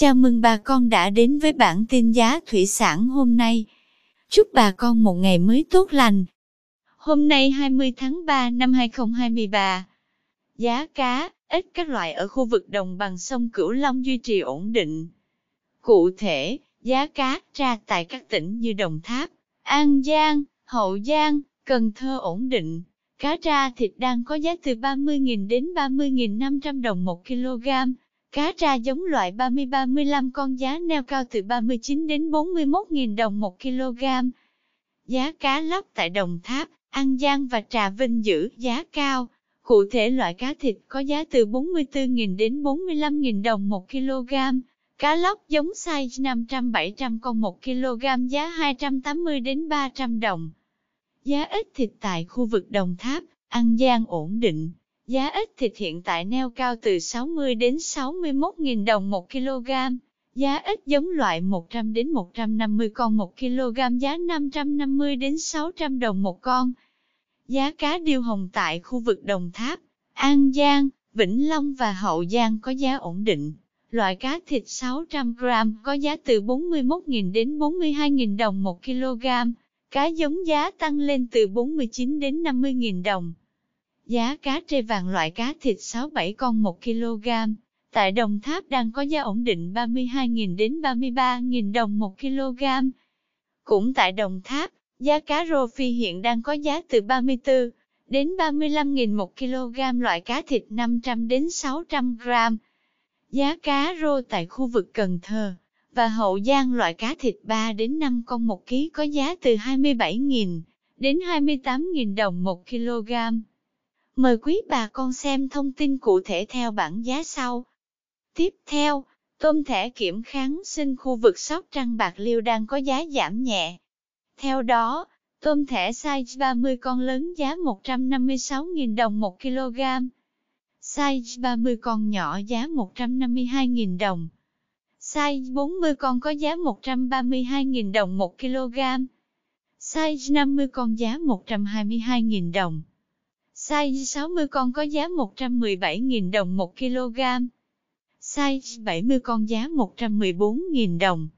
Chào mừng bà con đã đến với bản tin giá thủy sản hôm nay. Chúc bà con một ngày mới tốt lành. Hôm nay 20 tháng 3 năm 2023, giá cá, ít các loại ở khu vực đồng bằng sông Cửu Long duy trì ổn định. Cụ thể, giá cá ra tại các tỉnh như Đồng Tháp, An Giang, Hậu Giang, Cần Thơ ổn định. Cá tra thịt đang có giá từ 30.000 đến 30.500 đồng một kg. Cá tra giống loại 30-35 con giá neo cao từ 39 đến 41.000 đồng một kg. Giá cá lóc tại Đồng Tháp, An Giang và Trà Vinh giữ giá cao. Cụ thể loại cá thịt có giá từ 44.000 đến 45.000 đồng một kg. Cá lóc giống size 500-700 con 1 kg giá 280 đến 300 đồng. Giá ít thịt tại khu vực Đồng Tháp, An Giang ổn định. Giá ít thịt hiện tại neo cao từ 60 đến 61.000 đồng một kg. Giá ít giống loại 100 đến 150 con 1 kg giá 550 đến 600 đồng một con. Giá cá điêu hồng tại khu vực Đồng Tháp, An Giang, Vĩnh Long và Hậu Giang có giá ổn định. Loại cá thịt 600 g có giá từ 41.000 đến 42.000 đồng một kg. Cá giống giá tăng lên từ 49 đến 50.000 đồng. Giá cá trê vàng loại cá thịt 6-7 con 1 kg. Tại Đồng Tháp đang có giá ổn định 32.000 đến 33.000 đồng 1 kg. Cũng tại Đồng Tháp, giá cá rô phi hiện đang có giá từ 34 đến 35.000 một kg loại cá thịt 500 đến 600 g. Giá cá rô tại khu vực Cần Thơ và Hậu Giang loại cá thịt 3 đến 5 con 1 ký có giá từ 27.000 đến 28.000 đồng 1kg. Mời quý bà con xem thông tin cụ thể theo bảng giá sau. Tiếp theo, tôm thẻ kiểm kháng sinh khu vực Sóc Trăng Bạc Liêu đang có giá giảm nhẹ. Theo đó, tôm thẻ size 30 con lớn giá 156.000 đồng một kg. Size 30 con nhỏ giá 152.000 đồng. Size 40 con có giá 132.000 đồng một kg. Size 50 con giá 122.000 đồng. Size 60 con có giá 117.000 đồng 1 kg. Size 70 con giá 114.000 đồng.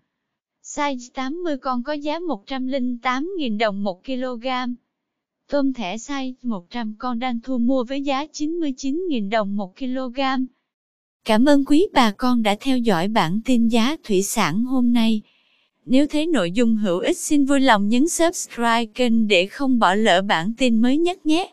Size 80 con có giá 108.000 đồng 1 kg. Tôm thẻ size 100 con đang thu mua với giá 99.000 đồng 1 kg. Cảm ơn quý bà con đã theo dõi bản tin giá thủy sản hôm nay. Nếu thấy nội dung hữu ích, xin vui lòng nhấn subscribe kênh để không bỏ lỡ bản tin mới nhất nhé.